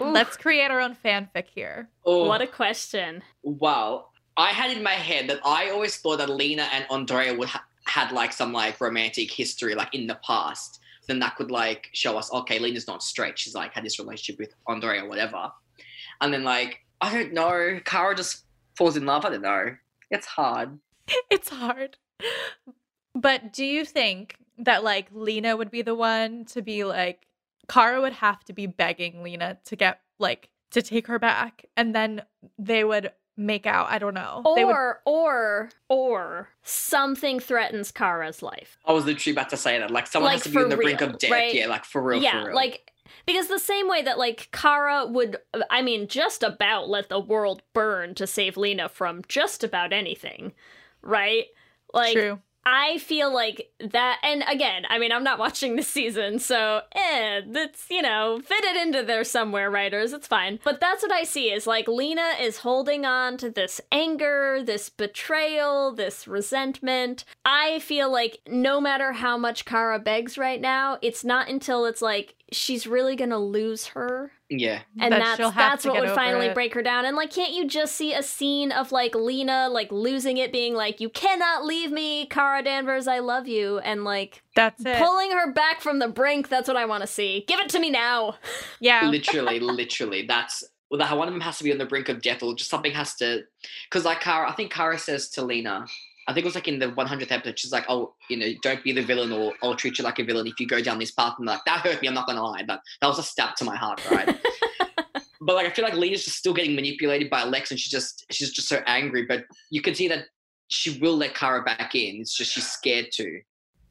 Let's create our own fanfic here. oh, What a question. Wow. I had in my head that I always thought that Lena and Andrea would ha- had like some like romantic history like in the past. Then that could like show us, okay, Lena's not straight. She's like had this relationship with Andrea or whatever. And then like, I don't know, Kara just falls in love. I don't know. It's hard. It's hard. But do you think that like Lena would be the one to be like Kara would have to be begging Lena to get like to take her back and then they would make out. I don't know. they would Or or or something threatens Kara's life. I was literally about to say that. Like someone Like, has to be on for the brink of death. right? Yeah, like for real. yeah, for real. like because the same way that like Kara would I mean just about let the world burn to save Lena from just about anything, right? Like True. I feel like that, and again, I mean, I'm not watching this season, so eh, that's, you know, fit it into there somewhere, writers, it's fine. But that's what I see is like Lena is holding on to this anger, this betrayal, this resentment. I feel like no matter how much Kara begs right now, it's not until it's like she's really gonna lose her yeah. and That that's she'll have that's to what would finally it. break her down and like can't you just see a scene of like lena like losing it being like you cannot leave me Kara Danvers i love you and like That's it. pulling her back from the brink that's what i want to see give it to me now yeah. literally, literally. That's well, that one of them has to be on the brink of death, or just something has to. Because like Kara, I think Kara says to Lena, I think it was like in the 100th episode. She's like, "Oh, you know, don't be the villain, or I'll treat you like a villain if you go down this path." And like that hurt me. I'm not gonna lie, but that was a stab to my heart, right? but like I feel like Lena's just still getting manipulated by Lex, and she just she's just so angry. But you can see that she will let Kara back in. It's just she's scared to.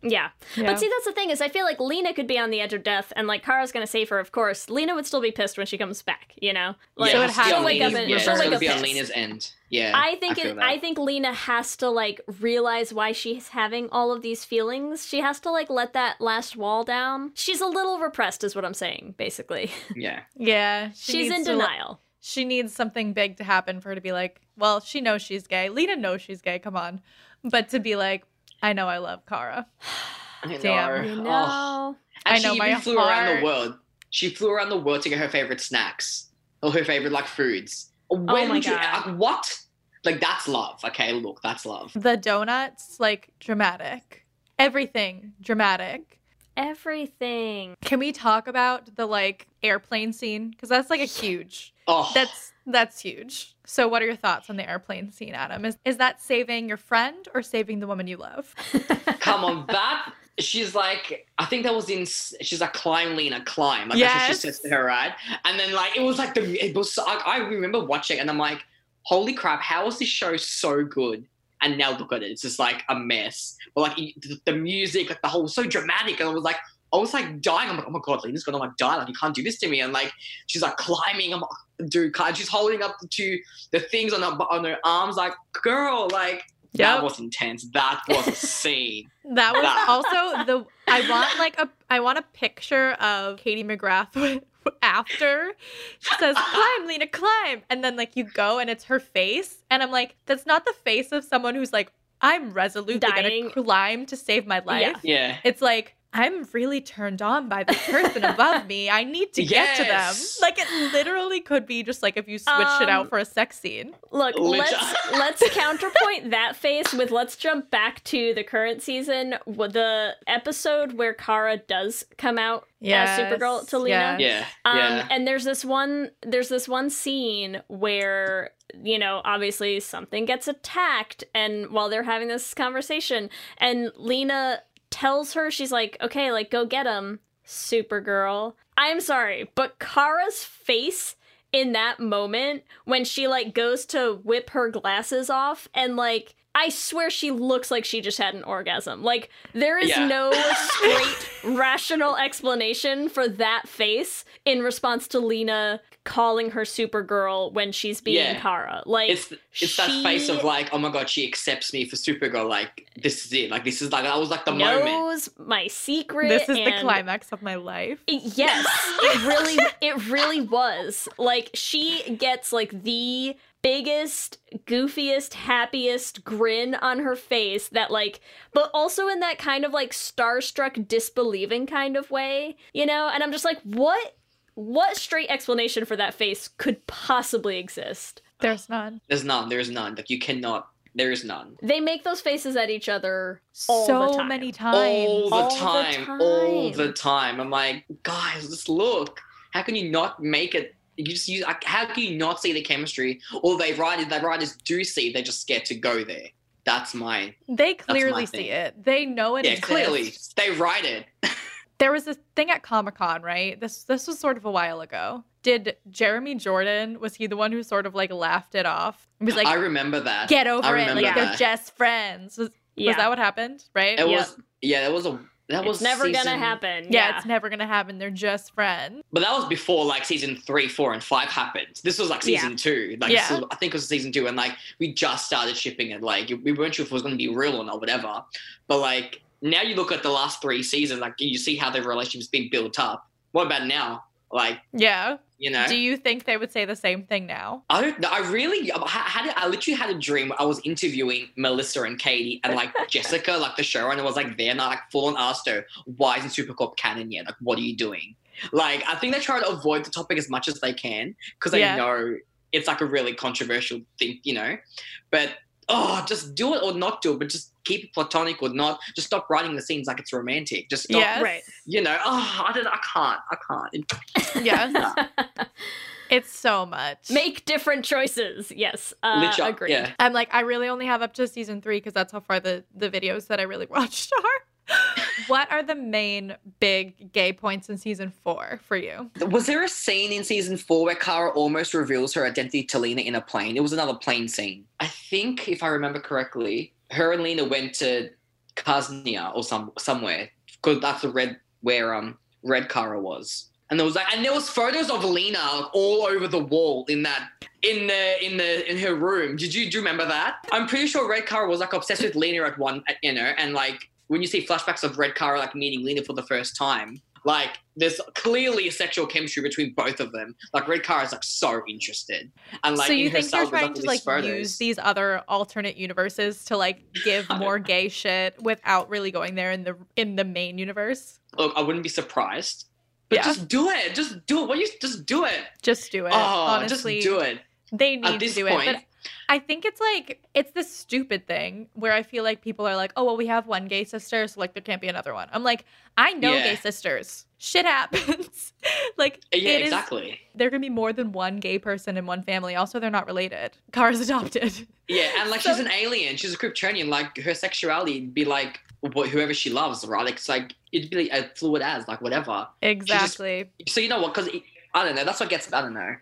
Yeah. Yeah. But see, that's the thing is, I feel like Lena could be on the edge of death, and like Kara's gonna save her. Of course, Lena would still be pissed when she comes back. You know, like yeah, it has to be she'll wake up and yeah, she'll wake up be on pissed. Lena's end. Yeah, I think feel it. I think Lena has to like realize why she's having all of these feelings. She has to like let that last wall down. She's a little repressed, is what I'm saying, basically. yeah. Yeah. she she's in needs to- denial. she needs something big to happen for her to be like, well, she knows she's gay. Lena knows she's gay. Come on. But to be like, I know I love Kara. I Damn. know. You Oh. know. I know, she my even flew around the world. She flew around the world to get her favorite snacks or her favorite like foods. When Oh my would you? God. uh, what? Like that's love. Okay, look, that's love. The donuts, like dramatic. Everything dramatic. Everything. Can we talk about the like airplane scene? Because that's like a huge. Oh, That's that's huge. So, what are your thoughts on the airplane scene, Adam? Is is that saving your friend or saving the woman you love? come on, that. She's like, I think that was in. She's like, climb, Lena, climb. Like that's what she Yes. says to her, right? And then like it was like the. It was. I, I remember watching, and I'm like, holy crap! how is this show so good? And now look at it. It's just like a mess. But like the, music, like the whole so dramatic, and I was like. I was like dying. I'm like, oh my god, Lena's gonna like die. Like you can't do this to me. And like she's like climbing. I'm like, dude, can't. She's holding up the two the things on her on her arms. Like, girl, like that was intense. That was a scene. That was That- also the I want like a I want a picture of Katie McGrath after she says climb Lena climb and then like you go and it's her face and I'm like that's not the face of someone who's like I'm resolutely Dying. gonna climb to save my life. Yeah. Yeah. It's like I'm really turned on by the person above me. I need to get to them. Like it literally could be just like if you switched it out Um, for a sex scene. Look, Which- let's let's counterpoint that face with let's jump back to the current season, w- the episode where Kara does come out as Supergirl to Lena. yes. Yeah. Um, yeah. and there's this one there's this one scene where you know obviously something gets attacked and while they're having this conversation and Lena tells her she's like okay like go get him Supergirl I'm sorry but Kara's face in that moment when she like goes to whip her glasses off and like I swear she looks like she just had an orgasm. Like there is Yeah. no straight rational explanation for that face in response to Lena calling her Supergirl when she's being Yeah. Kara. Like it's it's that face of like, oh my god, she accepts me for Supergirl. Like this is it. Like this is like that was like the moment. knows my secret. This is the climax of my life. Yes, it really it really was. Like she gets like the biggest, goofiest, happiest grin on her face that like but also in that kind of like starstruck disbelieving kind of way, you know? And I'm just like, what what straight explanation for that face could possibly exist? There's none. There's none. There's none. Like you cannot. There is none. They make those faces at each other all so the time. many times. All the All the time. All the time. I'm like, guys, just look. How can you not make it? You just use. like, How can you not see the chemistry? Or they write writers, the writers do see. They're just scared to go there. That's mine. They my clearly thing. see it. They know it yeah, exists. clearly they write it. There was this thing at Comic Con, right? This this was sort of a while ago. Did Jeremy Jordan was he the one who sort of like laughed it off? He was like, I remember that. "Get I over it, remember like they're just friends." Was, Yeah. was that what happened? Right? It Yeah. was. Yeah, it was a. That was it's never gonna happen. yeah, Yeah, it's never gonna happen. They're just friends. But that was before like season three, four, and five happened. This was like Yeah. season two. Like Yeah. this was- I think it was season two, and like we just started shipping it. Like we weren't sure if it was going to be real or not, whatever. But like now you look at the last three seasons, like you see how the relationship's been built up. What about now? Like Yeah. you know, Do you think they would say the same thing now? I don't know. I really I had I literally had a dream. I was interviewing Melissa and Katie and like Jessica, like the showrunner, was like there, and I like full on asked her, "Why isn't Supercorp canon yet? Like, what are you doing?" Like, I think they try to avoid the topic as much as they can because they Yeah. know it's like a really controversial thing, you know. But oh, just do it or not do it, but just keep it platonic or not. Just stop writing the scenes like it's romantic. Just stop, Yes. right. you know. Oh, I don't. I can't. I can't. Yes. It's so much. Make different choices. Yes, uh, Literally, agreed. yeah. I'm like, I really only have up to season three because that's how far the, the videos that I really watched are. what are the main big gay points in season four for you? Was there a scene in season four where Kara almost reveals her identity to Lena in a plane? It was another plane scene. I think, if I remember correctly, her and Lena went to Kaznia or some somewhere because that's the red where um Red Kara was. And there was like, and there was photos of Lena all over the wall in that in the in the in her room. Did you do you remember that? I'm pretty sure Red Kara was like obsessed with Lena at one, you know, and like when you see flashbacks of Red Kara like meeting Lena for the first time, like there's clearly a sexual chemistry between both of them. Like Red Kara is like so interested, and like so you in think they're trying to like photos. use these other alternate universes to like give more gay shit without really going there in the in the main universe? Look, I wouldn't be surprised, but Yeah. just do it. Just do it. What you just do it. Just do it. oh, Honestly, just do it. They need to do point, it. But I think it's like it's this stupid thing where I feel like people are like, "Oh, well, we have one gay sister, so like there can't be another one." I'm like, I know Yeah. gay sisters. Shit happens. like uh, yeah, it is- exactly. there can be more than one gay person in one family. Also, they're not related. Kara's adopted. Yeah, and like she's an alien. She's a Kryptonian. Like her sexuality would be like wh- whoever she loves, right? Like, it's like it'd be like, a fluid as like whatever. Exactly. So you know what? Because I don't know. That's what gets I don't know.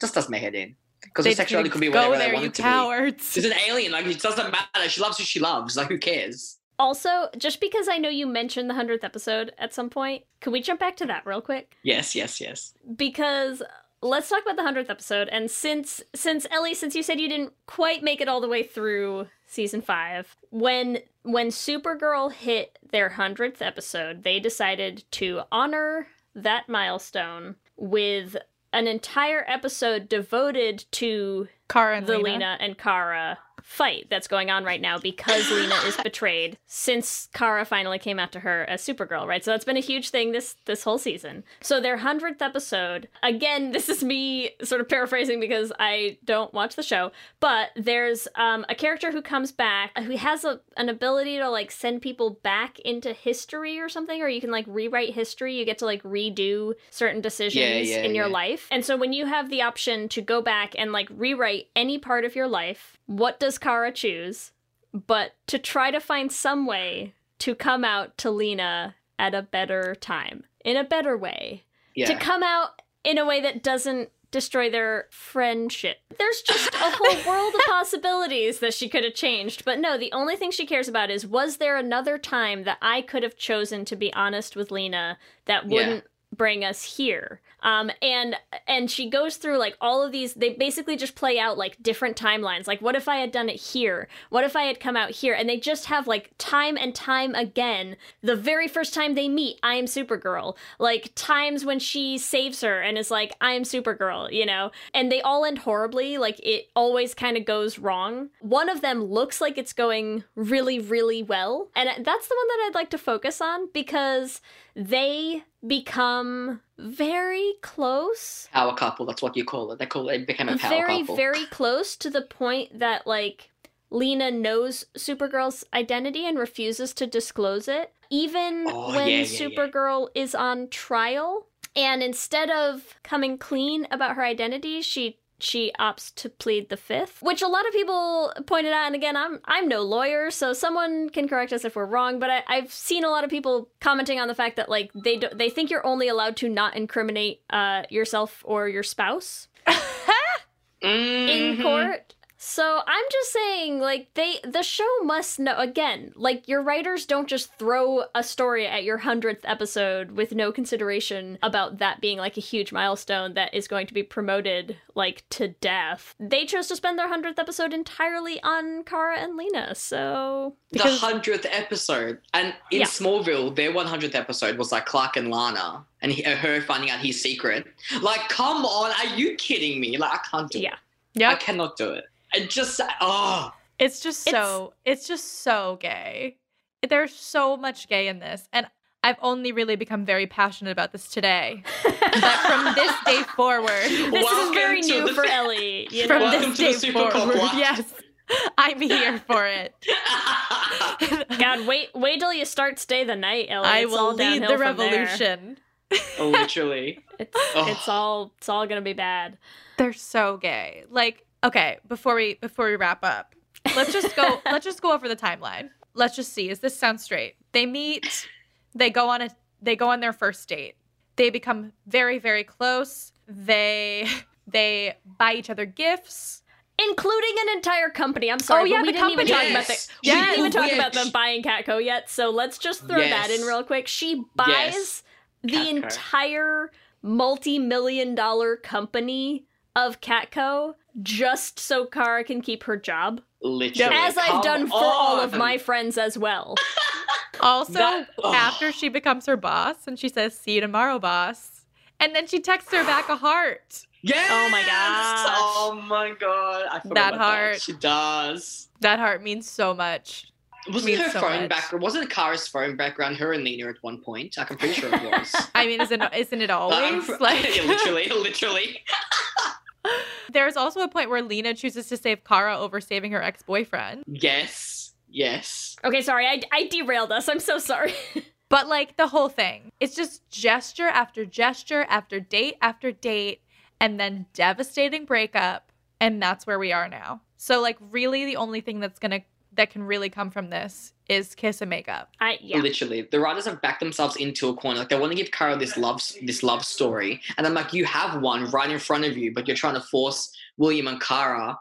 Just does my head in. Because her sexuality could be go whatever there, they want you it to cowards. be. She's an alien. Like it doesn't matter. She loves who she loves. Like who cares? Also, just because I know you mentioned the 100th episode at some point, can we jump back to that real quick? Yes, yes, yes. Because let's talk about the 100th episode and since since Ellie since you said you didn't quite make it all the way through season 5, when when Supergirl hit their 100th episode, they decided to honor that milestone with an entire episode devoted to Kara and the Lena. Lena and Kara fight that's going on right now because Lena is betrayed since Kara finally came out to her as Supergirl, right? So that's been a huge thing this this whole season. So their 100th episode, again, this is me sort of paraphrasing because I don't watch the show, but there's um, a character who comes back who has a, an ability to like send people back into history or something or you can like rewrite history, you get to like redo certain decisions yeah, in your yeah. life. And so when you have the option to go back and like rewrite any part of your life, what does Kara choose? But to try to find some way to come out to Lena at a better time, in a better way. Yeah. To come out in a way that doesn't destroy their friendship. There's just a whole world of possibilities that she could have changed. But no, the only thing she cares about is was there another time that I could have chosen to be honest with Lena that wouldn't Yeah. Bring us here. Um and and she goes through like all of these they basically just play out like different timelines. Like what if i had done it here? What if i had come out here? And they just have like time and time again the very first time they meet i am supergirl. Like times when she saves her and is like i am supergirl you know? And they all end horribly. Like it always kind of goes wrong. One of them looks like it's going really really well. And that's the one that i'd like to focus on because they become very close Power couple. That's what you call it. They call it. They became a power very couple. very close to the point that like lena knows supergirl's identity and refuses to disclose it even Oh, when yeah, yeah, yeah. supergirl is on trial and instead of coming clean about her identity she she opts to plead the fifth which a lot of people pointed out and again i'm i'm no lawyer so someone can correct us if we're wrong but I, i've seen a lot of people commenting on the fact that like they do, they think you're only allowed to not incriminate uh yourself or your spouse in Mhm. court. So I'm just saying, like they, the show must know. Again, like your writers don't just throw a story at your hundredth episode with no consideration about that being like a huge milestone that is going to be promoted like to death. They chose to spend their hundredth episode entirely on Kara and Lena. So the hundredth episode, and in Yeah. Smallville, their one hundredth episode was like Clark and Lana, and he, her finding out his secret. Like, come on, are you kidding me? Like, I can't do yeah. it. Yeah. I cannot do it. I just, oh, It's just so it's, just so gay. There's so much gay in this, and I've only really become very passionate about this today. but from this day forward, this Welcome is very new the for Ellie. You know? from Welcome this to the day Super forward, yes, I'm here for it. God, wait, wait till you start Stay the Night, Ellie. I It's will all lead the from there. revolution. Oh, literally. It's Oh. it's all it's all gonna be bad. They're so gay. Like, okay, before we before we wrap up, let's just go let's just go over the timeline. Let's just see. Is this sound straight? They meet, they go on a they go on their first date. They become very, very close. They they buy each other gifts. Including an entire company. I'm sorry, Oh, yeah, we the didn't even talk company. about the Yes. we didn't even talk about them buying Catco yet. So let's just throw that in real quick. She buys Yes. the Catco. entire multi-million dollar company of Catco just so Kara can keep her job. Literally. As I've Come done for all of my friends as well. Also, That- ugh. after she becomes her boss and she says, "See you tomorrow, boss," and then she texts her back a heart. Yes! Oh my gosh. Oh my god. I forgot That heart. That. She does. That heart means so much. Wasn't Means her so phone much. background? Wasn't Kara's phone background her and Lena at one point? I'm pretty sure it was. I mean, isn't isn't it I'm always fr- like? yeah, literally, literally. There's also a point where Lena chooses to save Kara over saving her ex-boyfriend. Yes, yes. Okay, sorry, I, I derailed us. I'm so sorry. But like the whole thing, it's just gesture after gesture after date after date, and then devastating breakup, and that's where we are now. So like, really, the only thing that's gonna that can really come from this is kiss and makeup. I yeah. Literally, the writers have backed themselves into a corner. Like they want to give Kara this love, this love story, and I'm like, you have one right in front of you, but you're trying to force William and Kara.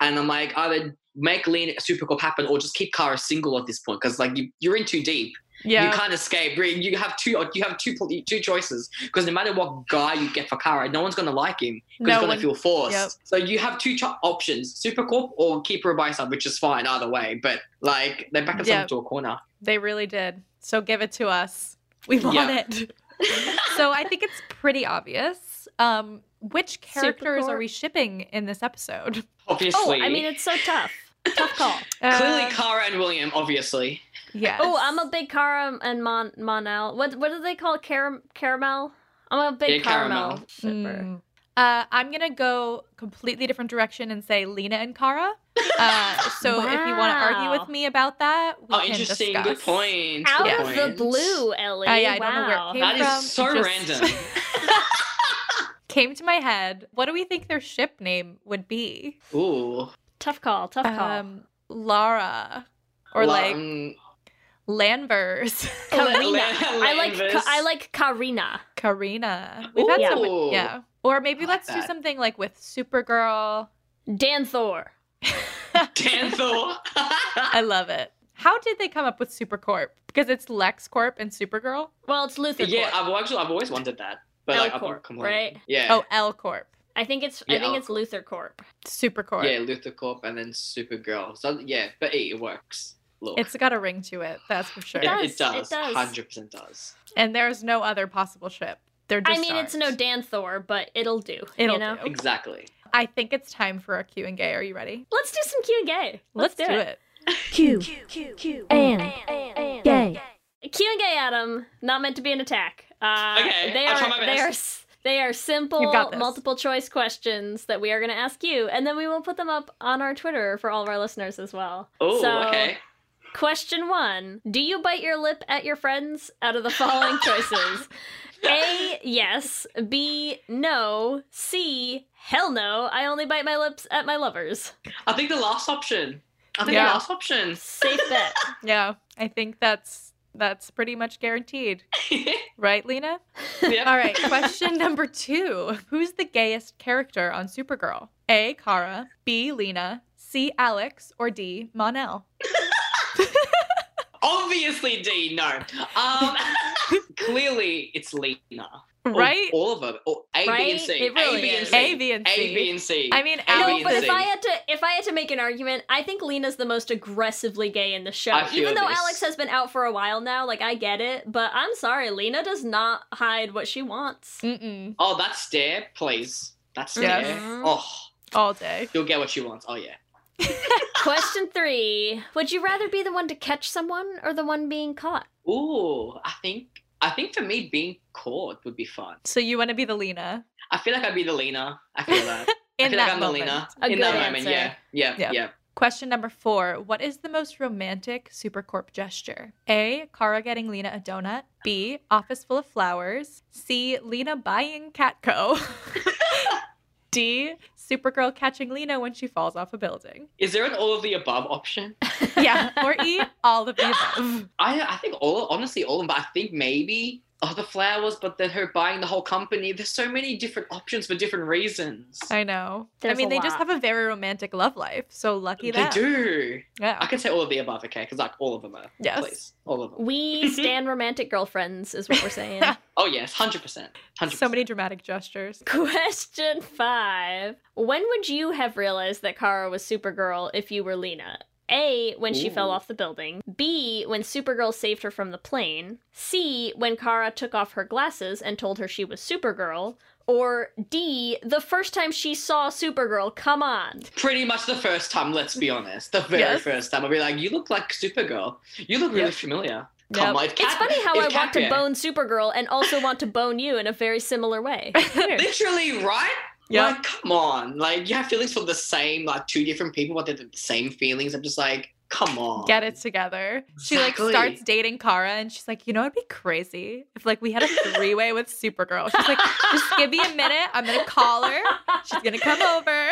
And I'm like, either make Lena Supercorp happen, or just keep Kara single at this point, because like you, you're in too deep. Yeah. You can't escape. You have two. You have two two choices because no matter what guy you get for Kara, no one's gonna like him because No he's gonna one- feel forced. Yep. So you have two cho- options: Supercorp or keep her by side, which is fine either way. But like they back themselves Yep. into a corner. They really did. So give it to us. We want Yeah. it. so I think it's pretty obvious. Um, which characters are we shipping in this episode? Obviously, Oh, I mean, it's so tough. Tough call. clearly Uh, Kara and William. Obviously, yes. Oh, I'm a big Kara and Mon Mon-El. What what do they call it? Caram- caramel? I'm a big Yeah, caramel. caramel. shipper. Mm. Uh, I'm gonna go completely different direction and say Lena and Kara. Uh, so if you want to argue with me about that, we oh, can interesting. discuss. Good point. Out Good of the blue, Ellie. Uh, yeah, I don't know where it came That from. is so Just- random. Came to my head. What do we think their ship name would be? Ooh, Tough call. Tough call. Um, Lara, or La- like um, Lanvers, Karina. La- I like Lanvis. Ka- I like Karina. Karina. We've had some, yeah. Or maybe like let's do something like with Supergirl. Dan Thor. Dan Thor. I love it. How did they come up with Supercorp? Because it's LexCorp and Supergirl. Well, it's Luthor. yeah, Corp. I've actually I've always wanted that, but like I've L-Corp, come on. right? Yeah. Oh, L Corp, I think it's I think I'll- it's Luthor Corp. Supercorp. Yeah, Luthor Corp and then Supergirl. So yeah, but hey, it works. Look, It's got a ring to it, that's for sure. it, does, it does. it does. Hundred percent does. And there's no other possible ship. There just I mean, it's no aren't. Dan Thor, but it'll do. It'll you know. do. Exactly. I think it's time for a Q and gay. Are you ready? Let's do some Q and gay. Let's, do, do it. it. Q, and, gay. Q and gay, Adam. Not meant to be an attack. Uh, Okay, they I'll are try my they are they are simple got multiple choice questions that we are going to ask you, and then we will put them up on our Twitter for all of our listeners as well. Oh, so, okay. Question one: Do you bite your lip at your friends? Out of the following choices. A, yes. B, no. C, hell no. I only bite my lips at my lovers. I think the last option. I think Yeah. the last option. Safe bet. Yeah, I think that's that's pretty much guaranteed, right, Lena? Yep. All right, question number two: Who's the gayest character on Supergirl? A. Kara, B. Lena, C. Alex, or D. Mon-El? Obviously, D. No. Um, clearly, it's Lena. Right? All, of them. All, A, B, Right? and C. It really A, B, and. C. A, B, and A, C. B, and C. I mean, A, No, B, but and if C. I had to if I had to make an argument, I think Lena's the most aggressively gay in the show. I feel Even though this. Alex has been out for a while now, like I get it, but I'm sorry, Lena does not hide what she wants. Mm-mm. Oh, that's stare, please. That's Yes. stare. Oh, All day. you'll get what she wants. Oh, yeah. Question three: Would you rather be the one to catch someone or the one being caught? Ooh, I think I think for me being caught would be fun. So you want to be the Lena I feel like I'd be the Lena. I feel that. I feel that like I'm moment. the Lena A in good that moment. answer. Yeah, yeah, Yeah. yeah. Question number four What is the most romantic Supercorp gesture? A. Kara getting Lena a donut. B. Office full of flowers. C. Lena buying Catco. D. Supergirl catching Lena when she falls off a building. Is there an all of the above option? Yeah. Or E. All of the above. I I think all honestly all of them, but I think maybe oh the flowers, but then her buying the whole company. There's so many different options for different reasons. I know. There's I mean, a they just have a very romantic love life. So lucky that They them. do. Yeah. I can say all of the above, okay? Because like all of them are. Yes. Please, all of them. We stand romantic girlfriends, is what we're saying. Oh yes, hundred percent, hundred. So many dramatic gestures. Question five. When would you have realized that Kara was Supergirl if you were Lena? A. When she fell off the building. B. When Supergirl saved her from the plane. C. When Kara took off her glasses and told her she was Supergirl. Or D. The first time she saw Supergirl. Come on. Pretty much the first time. Let's be honest, the very Yes. first time. I'll be like, you look like Supergirl. You look really Yep. familiar. Come Yep. on, It's funny how I want to bone Supergirl and also want to bone you in a very similar way. Literally, right? Yep. Like, come on. Like, you have feelings for the same, like, two different people, but they're the same feelings. I'm just like, come on. Get it together. She like starts dating Kara and she's like, you know, it'd be crazy if like we had a three way with Supergirl. She's like, just give me a minute. I'm gonna call her. She's gonna come over.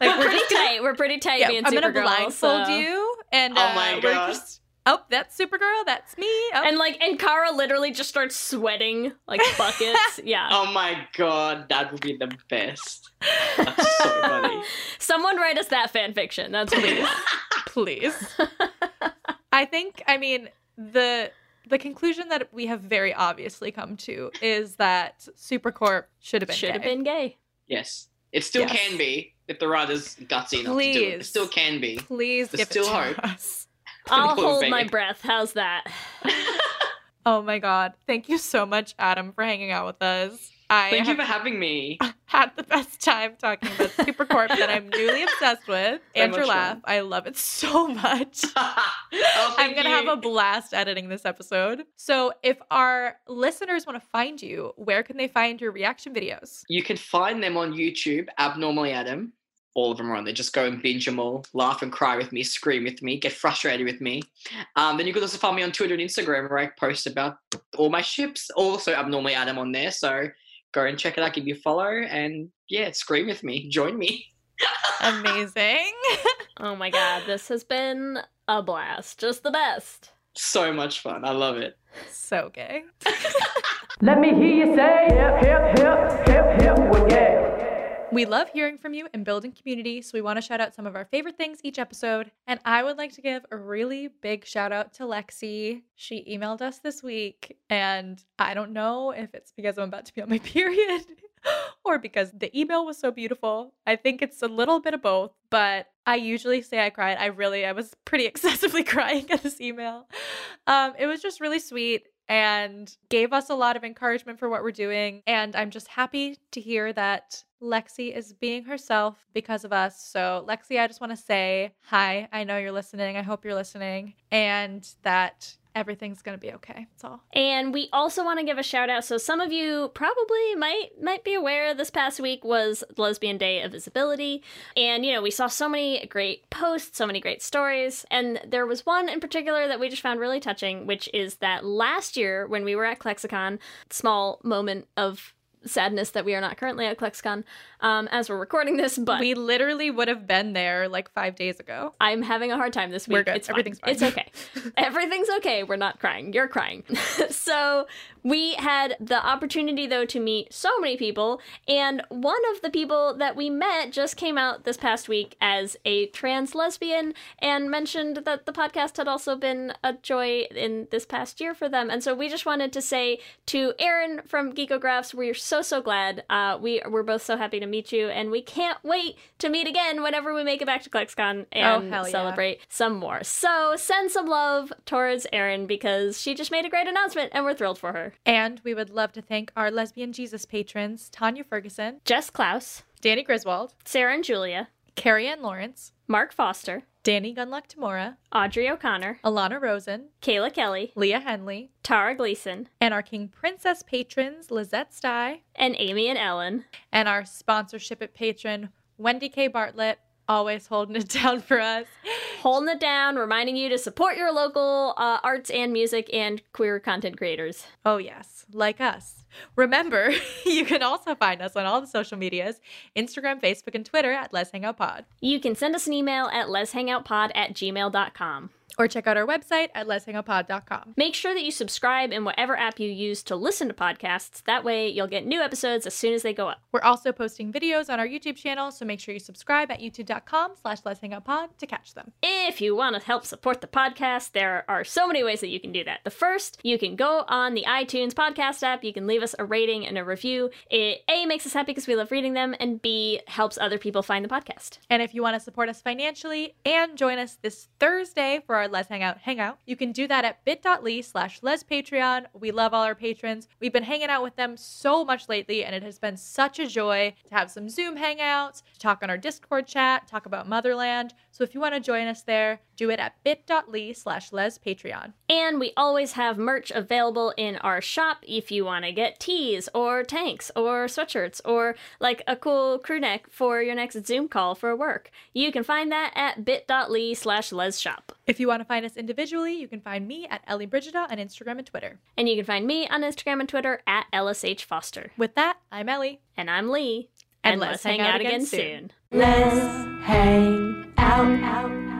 Like we're, pretty just gonna- tight. We're pretty tight Yeah, being I'm gonna blindfold so- you and Oh uh, my we're just oh, that's Supergirl. That's me. Oh. And like, and Kara literally just starts sweating like buckets. yeah. Oh my god, that would be the best. That's so funny. Someone write us that fan fiction. That's please. please. I think I mean the the conclusion that we have very obviously come to is that Supercorp should have been Should have been gay. Yes. It still Yes. can be if the writer's gutsy enough to do it. It Please. still can be. Please There's give still it to hope. us. I'll Little hold my breath. How's that? Oh my god. Thank you so much, Adam, for hanging out with us. I Thank you for having me. had the best time talking about Supercorp that I'm newly obsessed with. So and your laugh. fun. I love it so much. Oh, I'm going to have a blast editing this episode. So, if our listeners want to find you, where can they find your reaction videos? You can find them on YouTube, Abnormally Adam. All of them are on there. Just go and binge them all. Laugh and cry with me, scream with me, get frustrated with me. Um, then you can also find me on Twitter and Instagram where I post about all my ships. Also, Abnormally Adam on there. So go and check it out, give you a follow, and yeah, scream with me. Join me. Amazing. Oh my god, this has been a blast. Just the best. So much fun. I love it. so gay. Let me hear you say hip, hip, hip, hip, hip, well, yeah. We love hearing from you and building community, so we want to shout out some of our favorite things each episode. And I would like to give a really big shout out to Lexi. She emailed us this week, and I don't know if it's because I'm about to be on my period or because the email was so beautiful. I think it's a little bit of both, but I usually say I cried. I really, I was pretty excessively crying at this email. Um, it was just really sweet and gave us a lot of encouragement for what we're doing. And I'm just happy to hear that Lexi is being herself because of us. So, Lexi, I just want to say hi. I know you're listening. I hope you're listening. And that everything's going to be okay. That's all. And we also want to give a shout out. So some of you probably might might be aware this past week was Lesbian Day of Visibility, and you know we saw so many great posts, so many great stories, and there was one in particular that we just found really touching, which is that last year when we were at ClexaCon, small moment of sadness that we are not currently at ClexaCon um, as we're recording this, but we literally would have been there like five days ago. I'm having a hard time this week. We're good. It's fine. Everything's fine. It's okay. Everything's okay. We're not crying. You're crying. so we had the opportunity though to meet so many people, and one of the people that we met just came out this past week as a trans lesbian and mentioned that the podcast had also been a joy in this past year for them. And so we just wanted to say to Erin from Geekographs, we're so so so glad. Uh, we we're both so happy to meet you, and we can't wait to meet again whenever we make it back to ClexaCon and Oh, yeah. celebrate some more. So send some love towards Erin because she just made a great announcement, and we're thrilled for her. And we would love to thank our lesbian Jesus patrons Tanya Ferguson, Jess Klaus, Danny Griswold, Sarah and Julia, Carrie Ann Lawrence, Mark Foster, Danny Gunluck Tamora, Audrey O'Connor, Alana Rosen, Kayla Kelly, Leah Henley, Tara Gleason, and our King Princess patrons Lizette Stye, and Amy and Ellen. and our sponsorship at patron Wendy K. Bartlett, Always holding it down for us. Holding it down, reminding you to support your local uh, arts and music and queer content creators. Oh, yes, like us. Remember, you can also find us on all the social medias Instagram, Facebook, and Twitter at Lez Hang Out Pod. You can send us an email at lezhangoutpod at gmail.com. Or check out our website at lezhangoutpod.com. Make sure that you subscribe in whatever app you use to listen to podcasts. That way, you'll get new episodes as soon as they go up. We're also posting videos on our YouTube channel, so make sure you subscribe at youtube.com slash Lez Hang to catch them. If you want to help support the podcast, there are so many ways that you can do that. The first, you can go on the iTunes podcast app. You can leave us a rating and a review. It A makes us happy because we love reading them, and B helps other people find the podcast. And if you want to support us financially and join us this Thursday for our Lez Hang Out Hangout, you can do that at bit.ly slash Lez Patreon. We love all our patrons. We've been hanging out with them so much lately, and it has been such a joy to have some Zoom hangouts, to talk on our Discord chat, talk about Motherland. So if you want to join us there, do it at bit.ly slash Lez Patreon. And we always have merch available in our shop if you want to get tees or tanks or sweatshirts or like a cool crew neck for your next Zoom call for work. You can find that at bit.ly slash Lez Shop. If you want to find us individually, you can find me at Ellie Brigida on Instagram and Twitter. And you can find me on Instagram and Twitter at LSH Foster. With that, I'm Ellie. And I'm Leigh. And, let's, hang, out, again soon. Let's hang out. out.